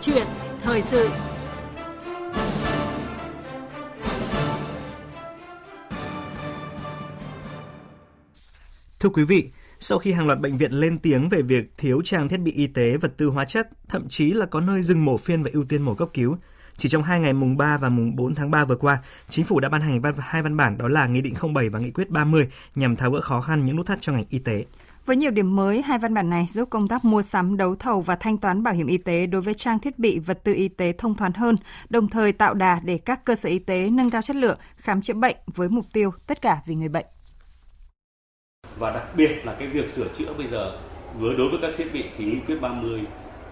chuyện thời sự Thưa quý vị, sau khi hàng loạt bệnh viện lên tiếng về việc thiếu trang thiết bị y tế, vật tư hóa chất, thậm chí là có nơi dừng mổ phiên và ưu tiên mổ cấp cứu, chỉ trong hai ngày mùng 3 và mùng 4 tháng 3 vừa qua, chính phủ đã ban hành văn, hai văn bản đó là Nghị định 07 và Nghị quyết 30 nhằm tháo gỡ khó khăn những nút thắt cho ngành y tế. Với nhiều điểm mới, hai văn bản này giúp công tác mua sắm, đấu thầu và thanh toán bảo hiểm y tế đối với trang thiết bị vật tư y tế thông thoáng hơn, đồng thời tạo đà để các cơ sở y tế nâng cao chất lượng khám chữa bệnh với mục tiêu tất cả vì người bệnh. Và đặc biệt là cái việc sửa chữa bây giờ với đối với các thiết bị thì nghị quyết 30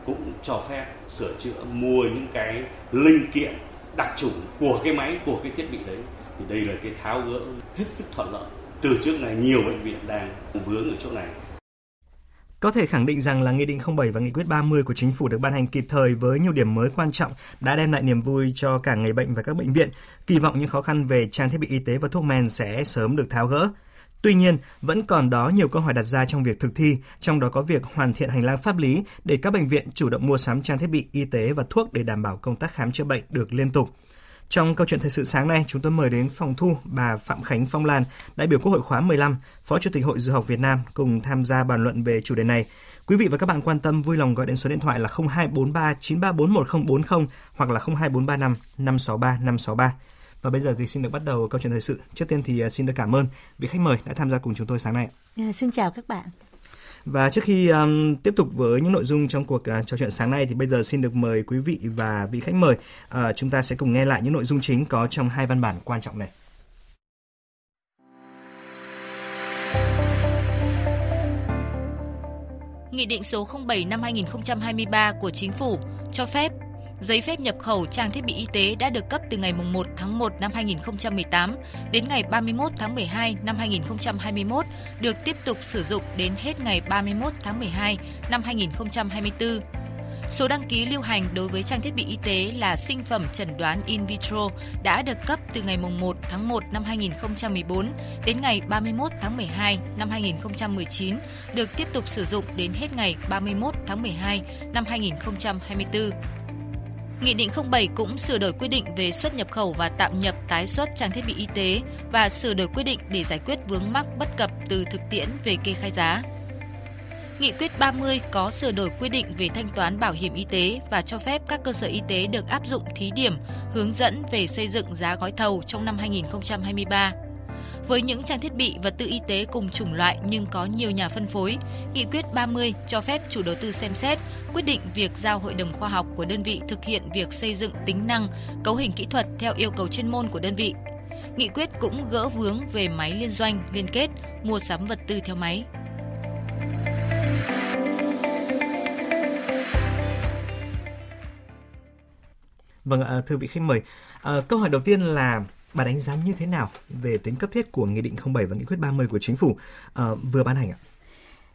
cũng cho phép sửa chữa mua những cái linh kiện đặc trùng của cái máy của cái thiết bị đấy. Thì đây là cái tháo gỡ hết sức thuận lợi. Từ trước này nhiều bệnh viện đang vướng ở chỗ này có thể khẳng định rằng là Nghị định 07 và Nghị quyết 30 của Chính phủ được ban hành kịp thời với nhiều điểm mới quan trọng đã đem lại niềm vui cho cả người bệnh và các bệnh viện. Kỳ vọng những khó khăn về trang thiết bị y tế và thuốc men sẽ sớm được tháo gỡ. Tuy nhiên, vẫn còn đó nhiều câu hỏi đặt ra trong việc thực thi, trong đó có việc hoàn thiện hành lang pháp lý để các bệnh viện chủ động mua sắm trang thiết bị y tế và thuốc để đảm bảo công tác khám chữa bệnh được liên tục. Trong câu chuyện thời sự sáng nay, chúng tôi mời đến phòng thu bà Phạm Khánh Phong Lan, đại biểu Quốc hội khóa 15, Phó Chủ tịch Hội Dược học Việt Nam cùng tham gia bàn luận về chủ đề này. Quý vị và các bạn quan tâm vui lòng gọi đến số điện thoại là 0243 934 1040 hoặc là 02435 563 563. Và bây giờ thì xin được bắt đầu câu chuyện thời sự. Trước tiên thì à, xin được cảm ơn vị khách mời đã tham gia cùng chúng tôi sáng nay. À, xin chào các bạn. Và trước khi um, tiếp tục với những nội dung trong cuộc uh, trò chuyện sáng nay thì bây giờ xin được mời quý vị và vị khách mời uh, chúng ta sẽ cùng nghe lại những nội dung chính có trong hai văn bản quan trọng này. Nghị định số 07 năm 2023 của Chính phủ cho phép Giấy phép nhập khẩu trang thiết bị y tế đã được cấp từ ngày 1 tháng 1 năm 2018 đến ngày 31 tháng 12 năm 2021 được tiếp tục sử dụng đến hết ngày 31 tháng 12 năm 2024. Số đăng ký lưu hành đối với trang thiết bị y tế là sinh phẩm chẩn đoán in vitro đã được cấp từ ngày 1 tháng 1 năm 2014 đến ngày 31 tháng 12 năm 2019, được tiếp tục sử dụng đến hết ngày 31 tháng 12 năm 2024. Nghị định 07 cũng sửa đổi quy định về xuất nhập khẩu và tạm nhập tái xuất trang thiết bị y tế và sửa đổi quy định để giải quyết vướng mắc bất cập từ thực tiễn về kê khai giá. Nghị quyết 30 có sửa đổi quy định về thanh toán bảo hiểm y tế và cho phép các cơ sở y tế được áp dụng thí điểm hướng dẫn về xây dựng giá gói thầu trong năm 2023. Với những trang thiết bị vật tư y tế cùng chủng loại nhưng có nhiều nhà phân phối, Nghị quyết 30 cho phép chủ đầu tư xem xét, quyết định việc giao hội đồng khoa học của đơn vị thực hiện việc xây dựng tính năng, cấu hình kỹ thuật theo yêu cầu chuyên môn của đơn vị. Nghị quyết cũng gỡ vướng về máy liên doanh, liên kết, mua sắm vật tư theo máy. Vâng ạ, thưa vị khách mời, à, câu hỏi đầu tiên là Bà đánh giá như thế nào về tính cấp thiết của Nghị định 07 và Nghị quyết 30 của Chính phủ uh, vừa ban hành ạ?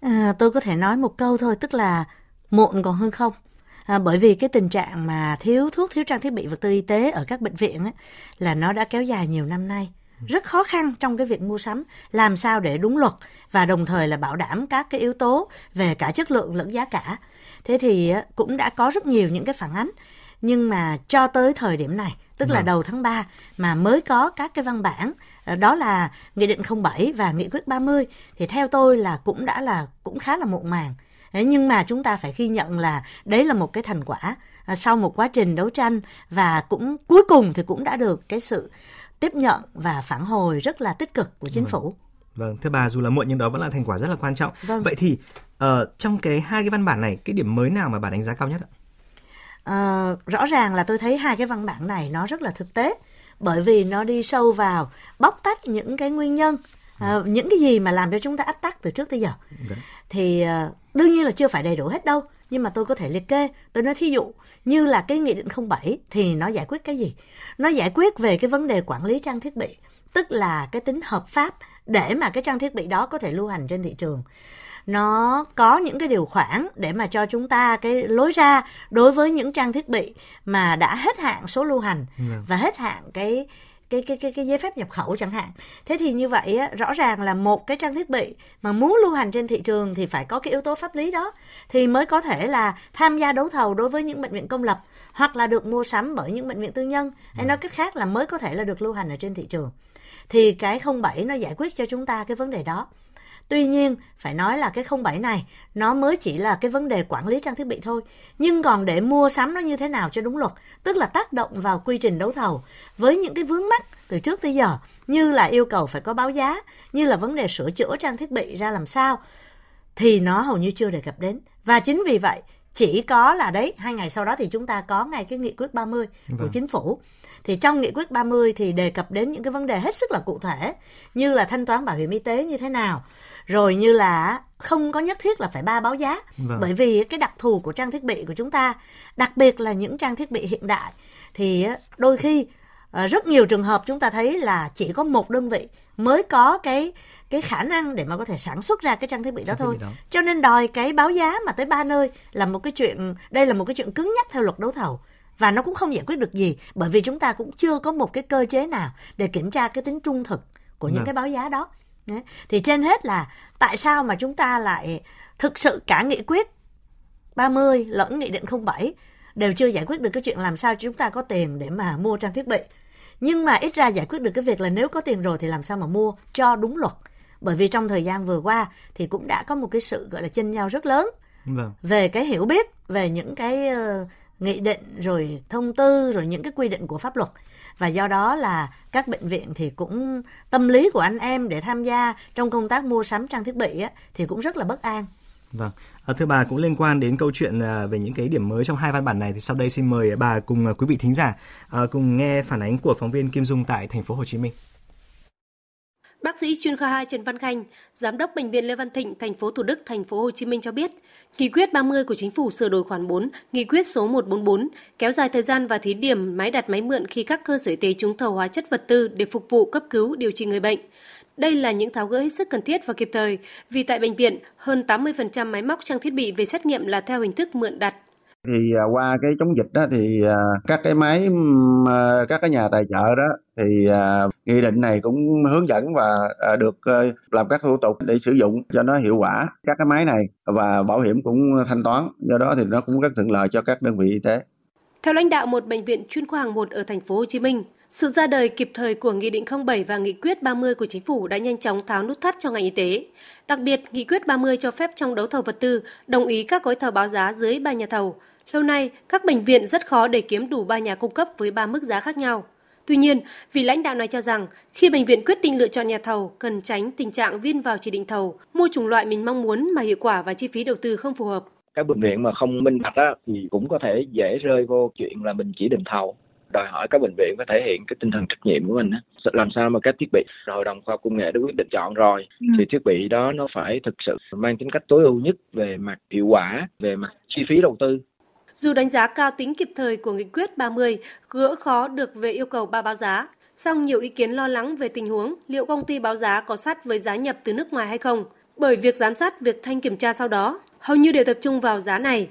À, tôi có thể nói một câu thôi, tức là muộn còn hơn không. À, bởi vì cái tình trạng mà thiếu thuốc, thiếu trang thiết bị vật tư y tế ở các bệnh viện ấy, là nó đã kéo dài nhiều năm nay rất khó khăn trong cái việc mua sắm làm sao để đúng luật và đồng thời là bảo đảm các cái yếu tố về cả chất lượng lẫn giá cả thế thì cũng đã có rất nhiều những cái phản ánh nhưng mà cho tới thời điểm này tức là vâng. đầu tháng 3 mà mới có các cái văn bản ờ, đó là nghị định 07 và nghị quyết 30 thì theo tôi là cũng đã là cũng khá là muộn màng nhưng mà chúng ta phải ghi nhận là đấy là một cái thành quả ờ, sau một quá trình đấu tranh và cũng cuối cùng thì cũng đã được cái sự tiếp nhận và phản hồi rất là tích cực của chính vâng. phủ. Vâng, thưa bà dù là muộn nhưng đó vẫn là thành quả rất là quan trọng. Vâng. Vậy thì uh, trong cái hai cái văn bản này, cái điểm mới nào mà bà đánh giá cao nhất ạ? À, rõ ràng là tôi thấy hai cái văn bản này nó rất là thực tế bởi vì nó đi sâu vào bóc tách những cái nguyên nhân à, những cái gì mà làm cho chúng ta ách tắc từ trước tới giờ. Okay. thì à, đương nhiên là chưa phải đầy đủ hết đâu nhưng mà tôi có thể liệt kê. Tôi nói thí dụ như là cái nghị định 07 thì nó giải quyết cái gì? Nó giải quyết về cái vấn đề quản lý trang thiết bị tức là cái tính hợp pháp để mà cái trang thiết bị đó có thể lưu hành trên thị trường nó có những cái điều khoản để mà cho chúng ta cái lối ra đối với những trang thiết bị mà đã hết hạn số lưu hành yeah. Vâng. và hết hạn cái cái cái cái cái giấy phép nhập khẩu chẳng hạn. Thế thì như vậy á, rõ ràng là một cái trang thiết bị mà muốn lưu hành trên thị trường thì phải có cái yếu tố pháp lý đó thì mới có thể là tham gia đấu thầu đối với những bệnh viện công lập hoặc là được mua sắm bởi những bệnh viện tư nhân hay nói cách khác là mới có thể là được lưu hành ở trên thị trường thì cái 07 nó giải quyết cho chúng ta cái vấn đề đó Tuy nhiên, phải nói là cái 07 này nó mới chỉ là cái vấn đề quản lý trang thiết bị thôi. Nhưng còn để mua sắm nó như thế nào cho đúng luật, tức là tác động vào quy trình đấu thầu với những cái vướng mắt từ trước tới giờ như là yêu cầu phải có báo giá, như là vấn đề sửa chữa trang thiết bị ra làm sao thì nó hầu như chưa đề cập đến. Và chính vì vậy, chỉ có là đấy hai ngày sau đó thì chúng ta có ngay cái nghị quyết 30 vâng. của chính phủ thì trong nghị quyết 30 thì đề cập đến những cái vấn đề hết sức là cụ thể như là thanh toán bảo hiểm y tế như thế nào rồi như là không có nhất thiết là phải ba báo giá vâng. bởi vì cái đặc thù của trang thiết bị của chúng ta đặc biệt là những trang thiết bị hiện đại thì đôi khi ờ, rất nhiều trường hợp chúng ta thấy là chỉ có một đơn vị mới có cái cái khả năng để mà có thể sản xuất ra cái trang thiết bị đó trang thôi. Thiết bị đó. Cho nên đòi cái báo giá mà tới ba nơi là một cái chuyện đây là một cái chuyện cứng nhắc theo luật đấu thầu và nó cũng không giải quyết được gì bởi vì chúng ta cũng chưa có một cái cơ chế nào để kiểm tra cái tính trung thực của những Được. Vâng. cái báo giá đó. Đấy. Thì trên hết là tại sao mà chúng ta lại thực sự cả nghị quyết 30 lẫn nghị định 07 đều chưa giải quyết được cái chuyện làm sao chúng ta có tiền để mà mua trang thiết bị. Nhưng mà ít ra giải quyết được cái việc là nếu có tiền rồi thì làm sao mà mua cho đúng luật. Bởi vì trong thời gian vừa qua thì cũng đã có một cái sự gọi là chênh nhau rất lớn vâng. về cái hiểu biết về những cái uh, nghị định rồi thông tư rồi những cái quy định của pháp luật và do đó là các bệnh viện thì cũng tâm lý của anh em để tham gia trong công tác mua sắm trang thiết bị á, thì cũng rất là bất an. Vâng, à, thưa bà cũng liên quan đến câu chuyện à, về những cái điểm mới trong hai văn bản này thì sau đây xin mời bà cùng à, quý vị thính giả à, cùng nghe phản ánh của phóng viên Kim Dung tại thành phố Hồ Chí Minh. Bác sĩ chuyên khoa 2 Trần Văn Khanh, giám đốc bệnh viện Lê Văn Thịnh, thành phố Thủ Đức, thành phố Hồ Chí Minh cho biết, Nghị quyết 30 của Chính phủ sửa đổi khoản 4, Nghị quyết số 144 kéo dài thời gian và thí điểm máy đặt máy mượn khi các cơ sở y tế trúng thầu hóa chất vật tư để phục vụ cấp cứu điều trị người bệnh. Đây là những tháo gỡ hết sức cần thiết và kịp thời, vì tại bệnh viện, hơn 80% máy móc trang thiết bị về xét nghiệm là theo hình thức mượn đặt thì à, qua cái chống dịch đó thì à, các cái máy à, các cái nhà tài trợ đó thì nghị định này cũng hướng dẫn và được ờ, làm các thủ tục để sử dụng cho nó hiệu quả các cái máy này và bảo hiểm cũng thanh toán do đó thì nó cũng rất thuận lợi cho các đơn vị y tế. Theo lãnh đạo một bệnh viện chuyên khoa hàng 1 ở thành phố Hồ Chí Minh, sự ra đời kịp thời của Nghị định 07 và Nghị quyết 30 của Chính phủ đã nhanh chóng tháo nút thắt cho ngành y tế. Đặc biệt, Nghị quyết 30 cho phép trong đấu thầu vật tư đồng ý các gói thầu báo giá dưới ba nhà thầu, Lâu nay, các bệnh viện rất khó để kiếm đủ ba nhà cung cấp với ba mức giá khác nhau. Tuy nhiên, vị lãnh đạo này cho rằng khi bệnh viện quyết định lựa chọn nhà thầu, cần tránh tình trạng viên vào chỉ định thầu, mua chủng loại mình mong muốn mà hiệu quả và chi phí đầu tư không phù hợp. Các bệnh viện mà không minh bạch á, thì cũng có thể dễ rơi vô chuyện là mình chỉ định thầu đòi hỏi các bệnh viện phải thể hiện cái tinh thần trách nhiệm của mình làm sao mà các thiết bị hội đồng khoa học công nghệ đã quyết định chọn rồi ừ. thì thiết bị đó nó phải thực sự mang tính cách tối ưu nhất về mặt hiệu quả về mặt chi phí đầu tư dù đánh giá cao tính kịp thời của nghị quyết 30 gỡ khó được về yêu cầu ba báo giá, song nhiều ý kiến lo lắng về tình huống liệu công ty báo giá có sát với giá nhập từ nước ngoài hay không, bởi việc giám sát việc thanh kiểm tra sau đó hầu như đều tập trung vào giá này.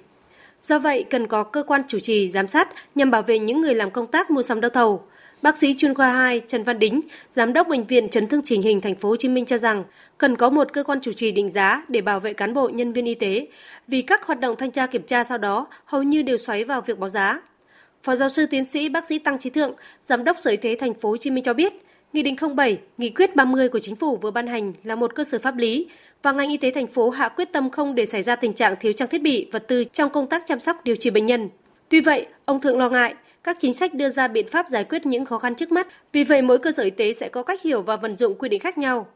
Do vậy, cần có cơ quan chủ trì giám sát nhằm bảo vệ những người làm công tác mua sắm đấu thầu, Bác sĩ chuyên khoa 2 Trần Văn Đính, giám đốc bệnh viện chấn thương chỉnh hình thành phố Hồ Chí Minh cho rằng cần có một cơ quan chủ trì định giá để bảo vệ cán bộ nhân viên y tế, vì các hoạt động thanh tra kiểm tra sau đó hầu như đều xoáy vào việc báo giá. Phó giáo sư tiến sĩ bác sĩ Tăng Trí Thượng, giám đốc Sở Y tế thành phố Hồ Chí Minh cho biết, Nghị định 07, Nghị quyết 30 của chính phủ vừa ban hành là một cơ sở pháp lý và ngành y tế thành phố hạ quyết tâm không để xảy ra tình trạng thiếu trang thiết bị, vật tư trong công tác chăm sóc điều trị bệnh nhân. Tuy vậy, ông Thượng lo ngại các chính sách đưa ra biện pháp giải quyết những khó khăn trước mắt, vì vậy mỗi cơ sở y tế sẽ có cách hiểu và vận dụng quy định khác nhau.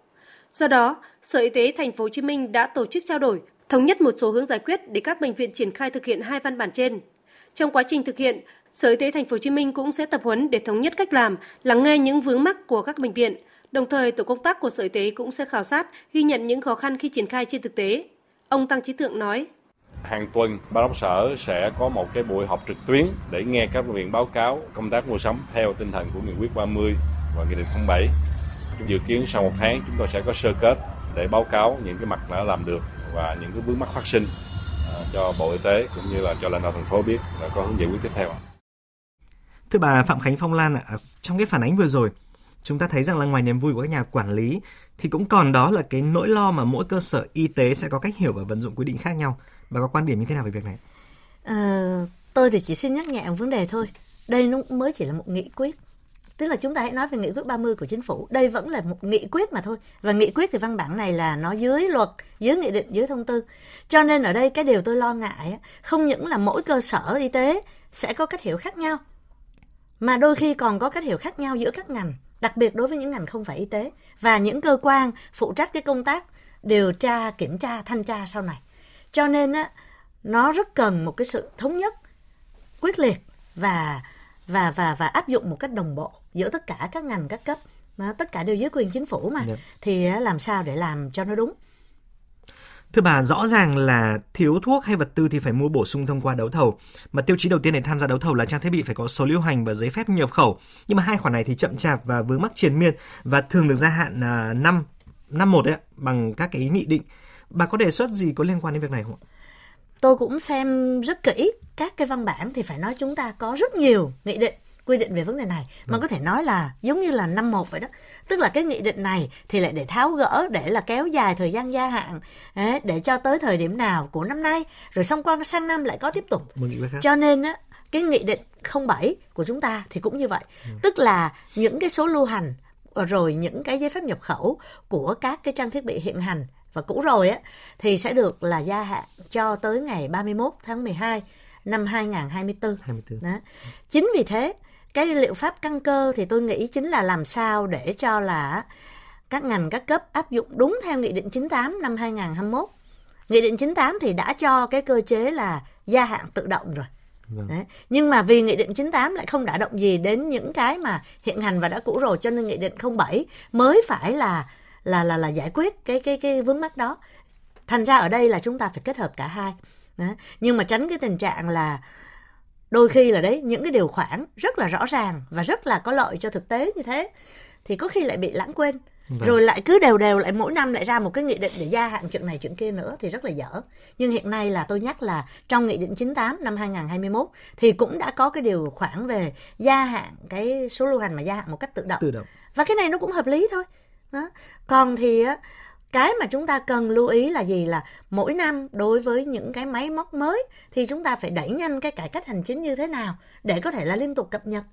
Do đó, Sở Y tế thành phố Hồ Chí Minh đã tổ chức trao đổi, thống nhất một số hướng giải quyết để các bệnh viện triển khai thực hiện hai văn bản trên. Trong quá trình thực hiện, Sở Y tế thành phố Hồ Chí Minh cũng sẽ tập huấn để thống nhất cách làm, lắng nghe những vướng mắc của các bệnh viện. Đồng thời, tổ công tác của Sở Y tế cũng sẽ khảo sát, ghi nhận những khó khăn khi triển khai trên thực tế. Ông Tăng Chí Thượng nói: hàng tuần ban đốc sở sẽ có một cái buổi họp trực tuyến để nghe các viện báo cáo công tác mua sắm theo tinh thần của nghị quyết 30 và nghị định 07. Dự kiến sau một tháng chúng tôi sẽ có sơ kết để báo cáo những cái mặt đã làm được và những cái vướng mắc phát sinh à, cho Bộ Y tế cũng như là cho lãnh đạo thành phố biết và có hướng giải quyết tiếp theo. Thưa bà Phạm Khánh Phong Lan ạ, trong cái phản ánh vừa rồi chúng ta thấy rằng là ngoài niềm vui của các nhà quản lý thì cũng còn đó là cái nỗi lo mà mỗi cơ sở y tế sẽ có cách hiểu và vận dụng quy định khác nhau. Bà có quan điểm như thế nào về việc này? À, tôi thì chỉ xin nhắc nhẹ vấn đề thôi. Đây nó mới chỉ là một nghị quyết. Tức là chúng ta hãy nói về nghị quyết 30 của chính phủ. Đây vẫn là một nghị quyết mà thôi. Và nghị quyết thì văn bản này là nó dưới luật, dưới nghị định, dưới thông tư. Cho nên ở đây cái điều tôi lo ngại không những là mỗi cơ sở y tế sẽ có cách hiểu khác nhau mà đôi khi còn có cách hiểu khác nhau giữa các ngành đặc biệt đối với những ngành không phải y tế và những cơ quan phụ trách cái công tác điều tra kiểm tra thanh tra sau này cho nên á nó rất cần một cái sự thống nhất quyết liệt và và và và áp dụng một cách đồng bộ giữa tất cả các ngành các cấp mà tất cả đều dưới quyền chính phủ mà yeah. Dạ. thì làm sao để làm cho nó đúng Thưa bà, rõ ràng là thiếu thuốc hay vật tư thì phải mua bổ sung thông qua đấu thầu. Mà tiêu chí đầu tiên để tham gia đấu thầu là trang thiết bị phải có số lưu hành và giấy phép nhập khẩu. Nhưng mà hai khoản này thì chậm chạp và vướng mắc triền miên và thường được gia hạn à, năm năm một đấy bằng các cái nghị định. Bà có đề xuất gì có liên quan đến việc này không ạ? Tôi cũng xem rất kỹ các cái văn bản thì phải nói chúng ta có rất nhiều nghị định quy định về vấn đề này mà vâng. có thể nói là giống như là năm một vậy đó tức là cái nghị định này thì lại để tháo gỡ để là kéo dài thời gian gia hạn để cho tới thời điểm nào của năm nay rồi xong qua sang năm lại có tiếp tục cho nên á cái nghị định 07 của chúng ta thì cũng như vậy ừ. tức là những cái số lưu hành rồi những cái giấy phép nhập khẩu của các cái trang thiết bị hiện hành và cũ rồi á thì sẽ được là gia hạn cho tới ngày 31 tháng 12 năm 2024. 24. Đó. Chính vì thế cái liệu pháp căn cơ thì tôi nghĩ chính là làm sao để cho là các ngành các cấp áp dụng đúng theo nghị định 98 năm 2021. Nghị định 98 thì đã cho cái cơ chế là gia hạn tự động rồi. Vâng. Đấy. Nhưng mà vì nghị định 98 lại không đã động gì đến những cái mà hiện hành và đã cũ rồi cho nên nghị định 07 mới phải là là là là giải quyết cái cái cái vướng mắc đó. Thành ra ở đây là chúng ta phải kết hợp cả hai. Đấy. Nhưng mà tránh cái tình trạng là đôi khi là đấy những cái điều khoản rất là rõ ràng và rất là có lợi cho thực tế như thế thì có khi lại bị lãng quên Vâng. rồi lại cứ đều đều lại mỗi năm lại ra một cái nghị định để gia hạn chuyện này chuyện kia nữa thì rất là dở nhưng hiện nay là tôi nhắc là trong nghị định 98 năm 2021 thì cũng đã có cái điều khoản về gia hạn cái số lưu hành mà gia hạn một cách tự động, tự động. và cái này nó cũng hợp lý thôi đó. còn thì cái mà chúng ta cần lưu ý là gì? Là mỗi năm đối với những cái máy móc mới thì chúng ta phải đẩy nhanh cái cải cách hành chính như thế nào để có thể là liên tục cập nhật.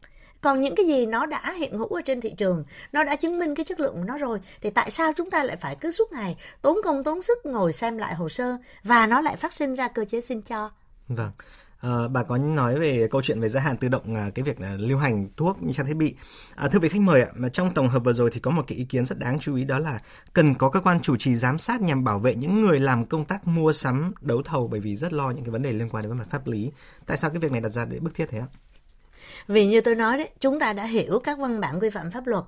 Còn những cái gì nó đã hiện hữu ở trên thị trường, nó đã chứng minh cái chất lượng của nó rồi, thì tại sao chúng ta lại phải cứ suốt ngày tốn công tốn sức ngồi xem lại hồ sơ và nó lại phát sinh ra cơ chế xin cho? Vâng. À, bà có nói về câu chuyện về gia hạn tự động à, cái việc là lưu hành thuốc như trang thiết bị. À, thưa vị khách mời ạ, mà trong tổng hợp vừa rồi thì có một cái ý kiến rất đáng chú ý đó là cần có cơ quan chủ trì giám sát nhằm bảo vệ những người làm công tác mua sắm đấu thầu bởi vì rất lo những cái vấn đề liên quan đến mặt pháp lý. Tại sao cái việc này đặt ra để bức thiết thế ạ? Vì như tôi nói đấy, chúng ta đã hiểu các văn bản quy phạm pháp luật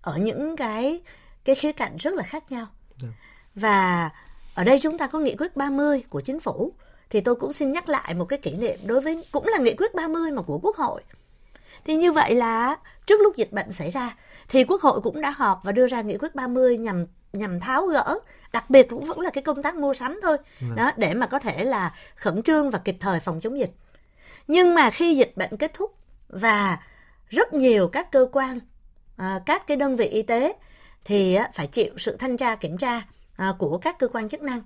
ở những cái cái khía cạnh rất là khác nhau. Dạ. Và ở đây chúng ta có nghị quyết 30 của chính phủ thì tôi cũng xin nhắc lại một cái kỷ niệm đối với cũng là nghị quyết 30 mà của Quốc hội. Thì như vậy là trước lúc dịch bệnh xảy ra thì Quốc hội cũng đã họp và đưa ra nghị quyết 30 nhằm nhằm tháo gỡ, đặc biệt cũng vẫn là cái công tác mua sắm thôi. Vâng. Đó để mà có thể là khẩn trương và kịp thời phòng chống dịch. Nhưng mà khi dịch bệnh kết thúc và rất nhiều các cơ quan à, các cái đơn vị y tế thì phải chịu sự thanh tra kiểm tra à, của các cơ quan chức năng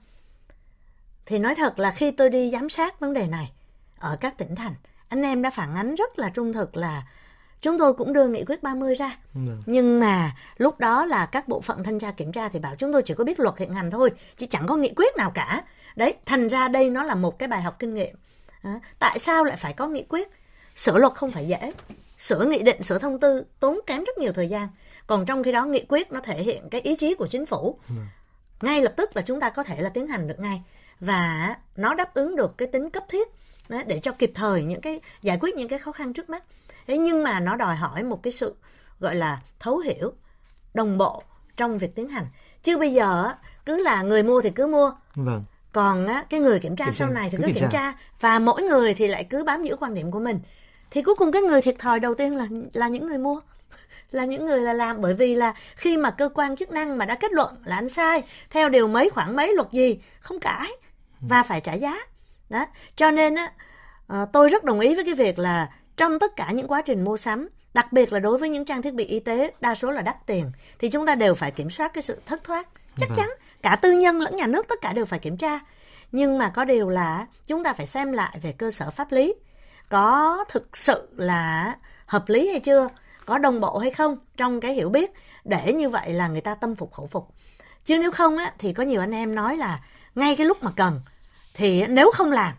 thì nói thật là khi tôi đi giám sát vấn đề này ở các tỉnh thành, anh em đã phản ánh rất là trung thực là chúng tôi cũng đưa nghị quyết 30 ra. Ừ. Nhưng mà lúc đó là các bộ phận thanh tra kiểm tra thì bảo chúng tôi chỉ có biết luật hiện hành thôi, chứ chẳng có nghị quyết nào cả. Đấy, thành ra đây nó là một cái bài học kinh nghiệm. À, tại sao lại phải có nghị quyết? Sửa luật không phải dễ. Sửa nghị định, sửa thông tư tốn kém rất nhiều thời gian. Còn trong khi đó nghị quyết nó thể hiện cái ý chí của chính phủ. Ừ. Ngay lập tức là chúng ta có thể là tiến hành được ngay và nó đáp ứng được cái tính cấp thiết để cho kịp thời những cái giải quyết những cái khó khăn trước mắt. Thế nhưng mà nó đòi hỏi một cái sự gọi là thấu hiểu đồng bộ trong việc tiến hành. Chứ bây giờ cứ là người mua thì cứ mua. Vâng. còn á, cái người kiểm tra kiểm sau này thì cứ, kiểm, kiểm tra. tra. Và mỗi người thì lại cứ bám giữ quan điểm của mình. Thì cuối cùng cái người thiệt thòi đầu tiên là là những người mua. Là những người là làm. Bởi vì là khi mà cơ quan chức năng mà đã kết luận là anh sai theo điều mấy khoảng mấy luật gì không cãi và phải trả giá. Đó. Cho nên á ờ, tôi rất đồng ý với cái việc là trong tất cả những quá trình mua sắm đặc biệt là đối với những trang thiết bị y tế đa số là đắt tiền thì chúng ta đều phải kiểm soát cái sự thất thoát. Chắc vâng. chắn cả tư nhân lẫn nhà nước tất cả đều phải kiểm tra. Nhưng mà có điều là chúng ta phải xem lại về cơ sở pháp lý có thực sự là hợp lý hay chưa có đồng bộ hay không trong cái hiểu biết để như vậy là người ta tâm phục khẩu phục. Chứ nếu không á thì có nhiều anh em nói là ngay cái lúc mà cần thì nếu không làm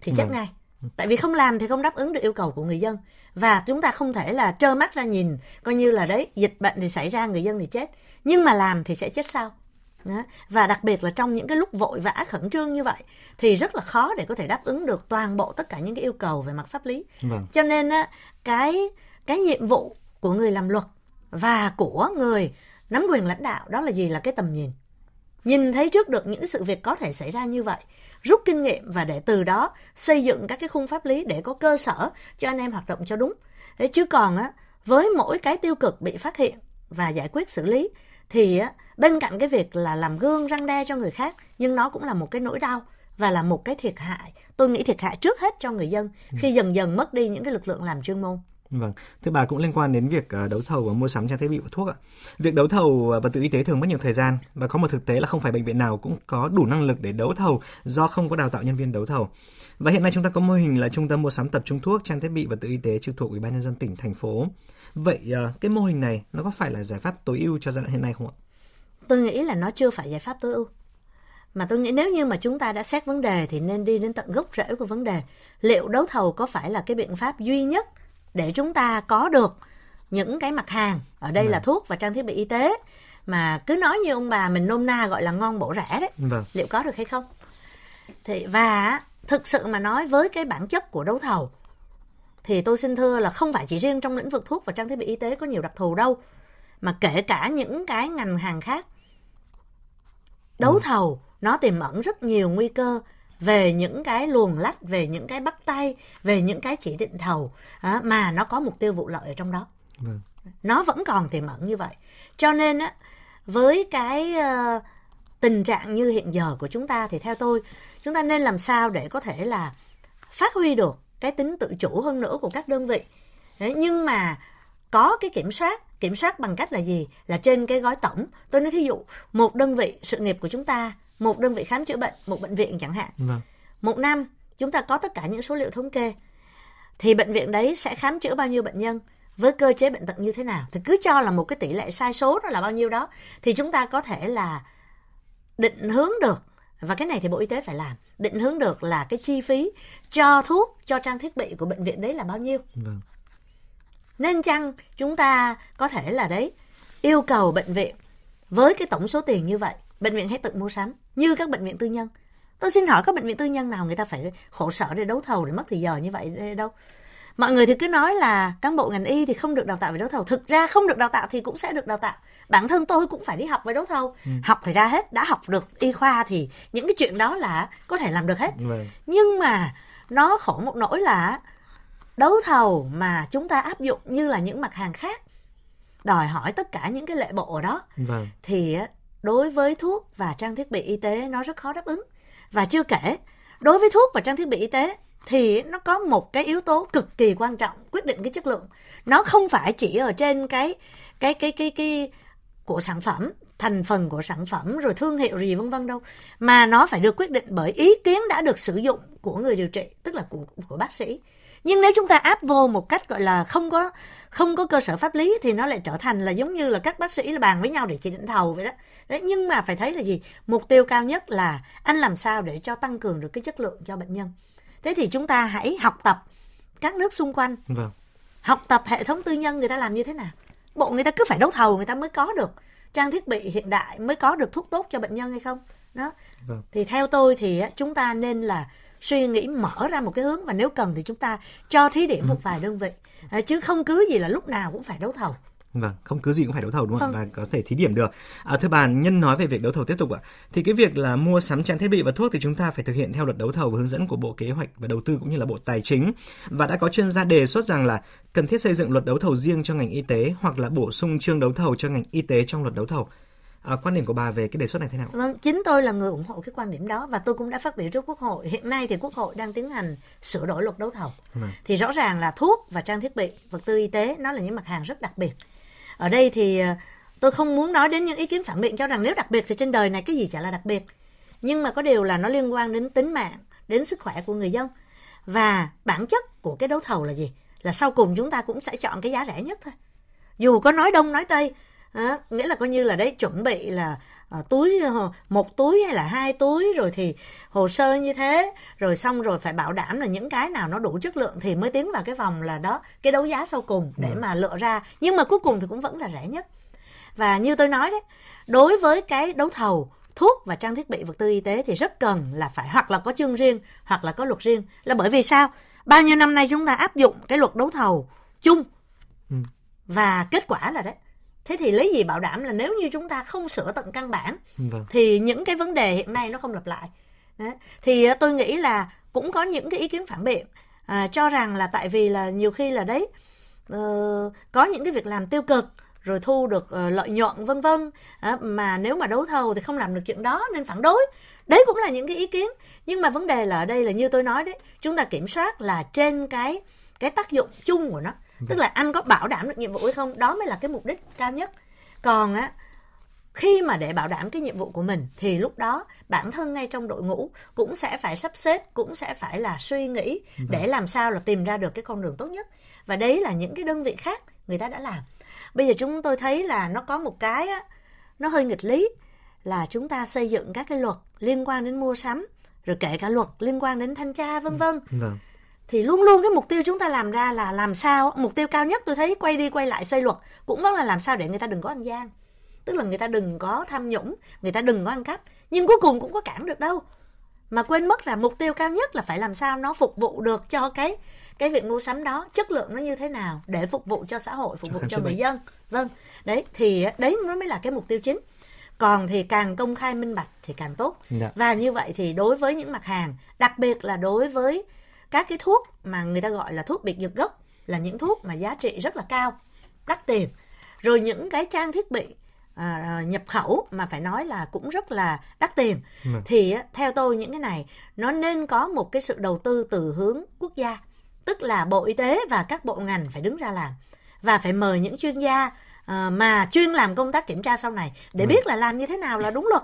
thì chết vâng. ngay. Tại vì không làm thì không đáp ứng được yêu cầu của người dân. Và chúng ta không thể là trơ mắt ra nhìn coi như là đấy dịch bệnh thì xảy ra người dân thì chết. Nhưng mà làm thì sẽ chết sau. Đó. và đặc biệt là trong những cái lúc vội vã khẩn trương như vậy thì rất là khó để có thể đáp ứng được toàn bộ tất cả những cái yêu cầu về mặt pháp lý. Vâng. cho nên á cái cái nhiệm vụ của người làm luật và của người nắm quyền lãnh đạo đó là gì? Là cái tầm nhìn nhìn thấy trước được những sự việc có thể xảy ra như vậy rút kinh nghiệm và để từ đó xây dựng các cái khung pháp lý để có cơ sở cho anh em hoạt động cho đúng. Thế chứ còn á với mỗi cái tiêu cực bị phát hiện và giải quyết xử lý thì á bên cạnh cái việc là làm gương răng đe cho người khác nhưng nó cũng là một cái nỗi đau và là một cái thiệt hại. Tôi nghĩ thiệt hại trước hết cho người dân khi dần dần mất đi những cái lực lượng làm chuyên môn Vâng, thưa bà cũng liên quan đến việc ờ, đấu thầu và mua sắm trang thiết bị và thuốc ạ. Việc đấu thầu ờ, vật tư y tế thường mất nhiều thời gian và có một thực tế là không phải bệnh viện nào cũng có đủ năng lực để đấu thầu do không có đào tạo nhân viên đấu thầu. Và hiện nay chúng ta có mô hình là trung tâm mua sắm tập trung thuốc, trang thiết bị vật tư y tế trực thuộc Ủy ban nhân dân tỉnh thành phố. Vậy ờ, cái mô hình này nó có phải là giải pháp tối ưu cho giai đoạn hiện nay không ạ? Tôi nghĩ là nó chưa phải giải pháp tối ưu. Mà tôi nghĩ nếu như mà chúng ta đã xét vấn đề thì nên đi đến tận gốc rễ của vấn đề. Liệu đấu thầu có phải là cái biện pháp duy nhất để chúng ta có được những cái mặt hàng ở đây vâng. là thuốc và trang thiết bị y tế mà cứ nói như ông bà mình nôm na gọi là ngon bổ rẻ đấy vâng. liệu có được hay không thì và thực sự mà nói với cái bản chất của đấu thầu thì tôi xin thưa là không phải chỉ riêng trong lĩnh vực thuốc và trang thiết bị y tế có nhiều đặc thù đâu mà kể cả những cái ngành hàng khác đấu ừ. thầu nó tiềm ẩn rất nhiều nguy cơ về những cái luồng lách về những cái bắt tay về những cái chỉ định thầu à, mà nó có mục tiêu vụ lợi ở trong đó. Vâng. nó vẫn còn tiềm ẩn như vậy. Cho nên á với cái uh, tình trạng như hiện giờ của chúng ta thì theo tôi chúng ta nên làm sao để có thể là phát huy được cái tính tự chủ hơn nữa của các đơn vị. Đấy, nhưng mà có cái kiểm soát kiểm soát bằng cách là gì? Là trên cái gói tổng. Tôi nói thí dụ một đơn vị sự nghiệp của chúng ta một đơn vị khám chữa bệnh một bệnh viện chẳng hạn. Vâng. một năm chúng ta có tất cả những số liệu thống kê. Thì bệnh viện đấy sẽ khám chữa bao nhiêu bệnh nhân với cơ chế bệnh tật như thế nào? Thì cứ cho là một cái tỷ lệ sai số đó là bao nhiêu đó thì chúng ta có thể là định hướng được. Và cái này thì bộ y tế phải làm. Định hướng được là cái chi phí cho thuốc cho trang thiết bị của bệnh viện đấy là bao nhiêu. Vâng. nên chăng chúng ta có thể là đấy yêu cầu bệnh viện với cái tổng số tiền như vậy bệnh viện hãy tự mua sắm như các bệnh viện tư nhân. Tôi xin hỏi các bệnh viện tư nhân nào người ta phải khổ sở để đấu thầu để mất thời giờ như vậy đâu? Mọi người thì cứ nói là cán bộ ngành y thì không được đào tạo về đấu thầu. Thực ra không được đào tạo thì cũng sẽ được đào tạo. Bản thân tôi cũng phải đi học về đấu thầu. Ừ. học thì ra hết đã học được y khoa thì những cái chuyện đó là có thể làm được hết. Ừ. nhưng mà nó khổ một nỗi là đấu thầu mà chúng ta áp dụng như là những mặt hàng khác đòi hỏi tất cả những cái lệ bộ ở đó. Vâng. thì đối với thuốc và trang thiết bị y tế nó rất khó đáp ứng. Và chưa kể, đối với thuốc và trang thiết bị y tế thì nó có một cái yếu tố cực kỳ quan trọng quyết định cái chất lượng. Nó không phải chỉ ở trên cái cái cái cái cái của sản phẩm, thành phần của sản phẩm, rồi thương hiệu gì vân vân đâu, mà nó phải được quyết định bởi ý kiến đã được sử dụng của người điều trị, tức là của của bác sĩ nhưng nếu chúng ta áp vô một cách gọi là không có không có cơ sở pháp lý thì nó lại trở thành là giống như là các bác sĩ là bàn với nhau để chỉ định thầu vậy đó. Đấy nhưng mà phải thấy là gì? Mục tiêu cao nhất là anh làm sao để cho tăng cường được cái chất lượng cho bệnh nhân. Thế thì chúng ta hãy học tập các nước xung quanh. Vâng. học tập hệ thống tư nhân người ta làm như thế nào? Bộ người ta cứ phải đấu thầu người ta mới có được trang thiết bị hiện đại mới có được thuốc tốt cho bệnh nhân hay không? Đó. Vâng. thì theo tôi thì chúng ta nên là suy nghĩ mở ra một cái hướng và nếu cần thì chúng ta cho thí điểm một vài đơn vị à, chứ không cứ gì là lúc nào cũng phải đấu thầu Vâng, không cứ gì cũng phải đấu thầu đúng không? Vâng. Và có thể thí điểm được. À, thưa bà, nhân nói về việc đấu thầu tiếp tục ạ. Thì cái việc là mua sắm trang thiết bị và thuốc thì chúng ta phải thực hiện theo luật đấu thầu và hướng dẫn của Bộ Kế hoạch và Đầu tư cũng như là Bộ Tài chính. Và đã có chuyên gia đề xuất rằng là cần thiết xây dựng luật đấu thầu riêng cho ngành y tế hoặc là bổ sung chương đấu thầu cho ngành y tế trong luật đấu thầu. À, quan điểm của bà về cái đề xuất này thế nào? Vâng, chính tôi là người ủng hộ cái quan điểm đó và tôi cũng đã phát biểu trước Quốc hội. Hiện nay thì Quốc hội đang tiến hành sửa đổi luật đấu thầu. Ừ. Thì rõ ràng là thuốc và trang thiết bị, vật tư y tế nó là những mặt hàng rất đặc biệt. Ở đây thì ờ, tôi không muốn nói đến những ý kiến phản biện cho rằng nếu đặc biệt thì trên đời này cái gì chả là đặc biệt. Nhưng mà có điều là nó liên quan đến tính mạng, đến sức khỏe của người dân. Và bản chất của cái đấu thầu là gì? Là sau cùng chúng ta cũng sẽ chọn cái giá rẻ nhất thôi. Dù có nói đông nói tây, à, nghĩa là coi như là đấy chuẩn bị là à, túi ờ, một túi hay là hai túi rồi thì hồ sơ như thế. Rồi xong rồi phải bảo đảm là những cái nào nó đủ chất lượng thì mới tiến vào cái vòng là đó cái đấu giá sau cùng để ừ. mà lựa ra. Nhưng mà cuối cùng thì cũng vẫn là rẻ nhất. Và như tôi nói đấy đối với cái đấu thầu thuốc và trang thiết bị vật tư y tế thì rất cần là phải hoặc là có chương riêng hoặc là có luật riêng. Là bởi vì sao? Bao nhiêu năm nay chúng ta áp dụng cái luật đấu thầu chung? Ừ. và kết quả là đấy thế thì lấy gì bảo đảm là nếu như chúng ta không sửa tận căn bản vâng. thì những cái vấn đề hiện nay nó không lặp lại Đấy. thì ờ, tôi nghĩ là cũng có những cái ý kiến phản biện à, cho rằng là tại vì là nhiều khi là đấy uh, có những cái việc làm tiêu cực rồi thu được uh, lợi nhuận vân vân à, mà nếu mà đấu thầu thì không làm được chuyện đó nên phản đối đấy cũng là những cái ý kiến nhưng mà vấn đề là ở đây là như tôi nói đấy chúng ta kiểm soát là trên cái cái tác dụng chung của nó tức là anh có bảo đảm được nhiệm vụ hay không? Đó mới là cái mục đích cao nhất. Còn á khi mà để bảo đảm cái nhiệm vụ của mình thì lúc đó bản thân ngay trong đội ngũ cũng sẽ phải sắp xếp cũng sẽ phải là suy nghĩ để làm sao là tìm ra được cái con đường tốt nhất. Và đấy là những cái đơn vị khác người ta đã làm. Bây giờ chúng tôi thấy là nó có một cái á, nó hơi nghịch lý là chúng ta xây dựng các cái luật liên quan đến mua sắm rồi kể cả luật liên quan đến thanh tra vân vân. vâng thì luôn luôn cái mục tiêu chúng ta làm ra là làm sao mục tiêu cao nhất tôi thấy quay đi quay lại xây luật cũng vẫn là làm sao để người ta đừng có ăn gian. Tức là người ta đừng có tham nhũng người ta đừng có ăn cắp nhưng cuối cùng cũng có cản được đâu. Mà quên mất là mục tiêu cao nhất là phải làm sao nó phục vụ được cho cái cái việc mua sắm đó chất lượng nó như thế nào để phục vụ cho xã hội phục vụ cho người dân. Vâng đấy thì đấy nó mới là cái mục tiêu chính. Còn thì càng công khai minh bạch thì càng tốt. Dạ. và như vậy thì đối với những mặt hàng đặc biệt là đối với các cái thuốc mà người ta gọi là thuốc biệt dược gốc là những thuốc mà giá trị rất là cao đắt tiền. Rồi những cái trang thiết bị à, nhập khẩu mà phải nói là cũng rất là đắt tiền. Ừ. thì theo tôi những cái này nó nên có một cái sự đầu tư từ hướng quốc gia. Tức là bộ y tế và các bộ ngành phải đứng ra làm và phải mời những chuyên gia à, mà chuyên làm công tác kiểm tra sau này để ừ. biết là làm như thế nào là đúng luật.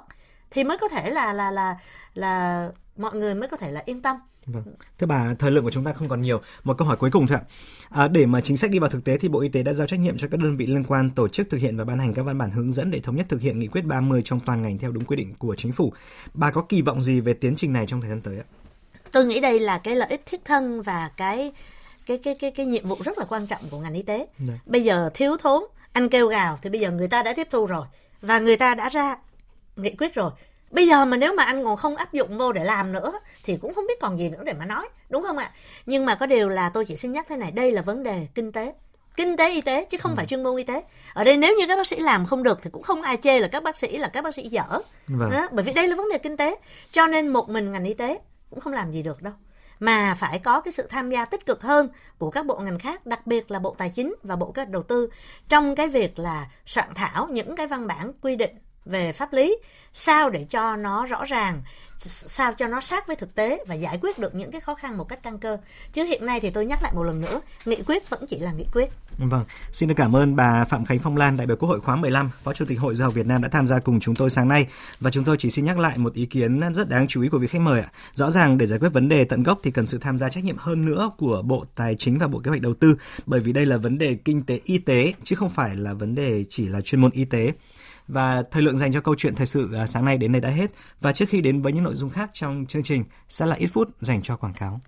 Thì mới có thể là là là là mọi người mới có thể là yên tâm Vâng. Thưa bà, thời lượng của chúng ta không còn nhiều. Một câu hỏi cuối cùng thôi ạ. À, để mà chính sách đi vào thực tế thì Bộ Y tế đã giao trách nhiệm cho các đơn vị liên quan tổ chức thực hiện và ban hành các văn bản hướng dẫn để thống nhất thực hiện nghị quyết 30 trong toàn ngành theo đúng quy định của chính phủ. Bà có kỳ vọng gì về tiến trình này trong thời gian tới ạ? Tôi nghĩ đây là cái lợi ích thiết thân và cái cái cái cái cái nhiệm vụ rất là quan trọng của ngành y tế. Đấy. Dạ. Bây giờ thiếu thốn, anh kêu gào thì bây giờ người ta đã tiếp thu rồi và người ta đã ra nghị quyết rồi bây giờ mà nếu mà anh còn không áp dụng vô để làm nữa thì cũng không biết còn gì nữa để mà nói đúng không ạ? Nhưng mà có điều là tôi chỉ xin nhắc thế này đây là vấn đề kinh tế. Kinh tế y tế chứ không ừ. phải chuyên môn y tế. Ở đây nếu như các bác sĩ làm không được thì cũng không ai chê là các bác sĩ là các bác sĩ dở. Vâng. đó, bởi vì đây là vấn đề kinh tế. Cho nên một mình ngành y tế cũng không làm gì được đâu. Mà phải có cái sự tham gia tích cực hơn của các bộ ngành khác, đặc biệt là Bộ Tài chính và Bộ Kế hoạch Đầu tư trong cái việc là soạn thảo những cái văn bản quy định về pháp lý sao để cho nó rõ ràng sao cho nó sát với thực tế và giải quyết được những cái khó khăn một cách căn cơ chứ hiện nay thì tôi nhắc lại một lần nữa nghị quyết vẫn chỉ là nghị quyết Vâng, xin được cảm ơn bà Phạm Khánh Phong Lan, đại biểu Quốc hội khóa 15, Phó Chủ tịch Hội Giáo học Việt Nam đã tham gia cùng chúng tôi sáng nay và chúng tôi chỉ xin nhắc lại một ý kiến rất đáng chú ý của vị khách mời ạ. Rõ ràng để giải quyết vấn đề tận gốc thì cần sự tham gia trách nhiệm hơn nữa của Bộ Tài chính và Bộ Kế hoạch Đầu tư bởi vì đây là vấn đề kinh tế y tế chứ không phải là vấn đề chỉ là chuyên môn y tế. Và thời lượng dành cho câu chuyện thời sự à, sáng nay đến đây đã hết. Và trước khi đến với những nội dung khác trong chương trình, sẽ là ít phút dành cho quảng cáo.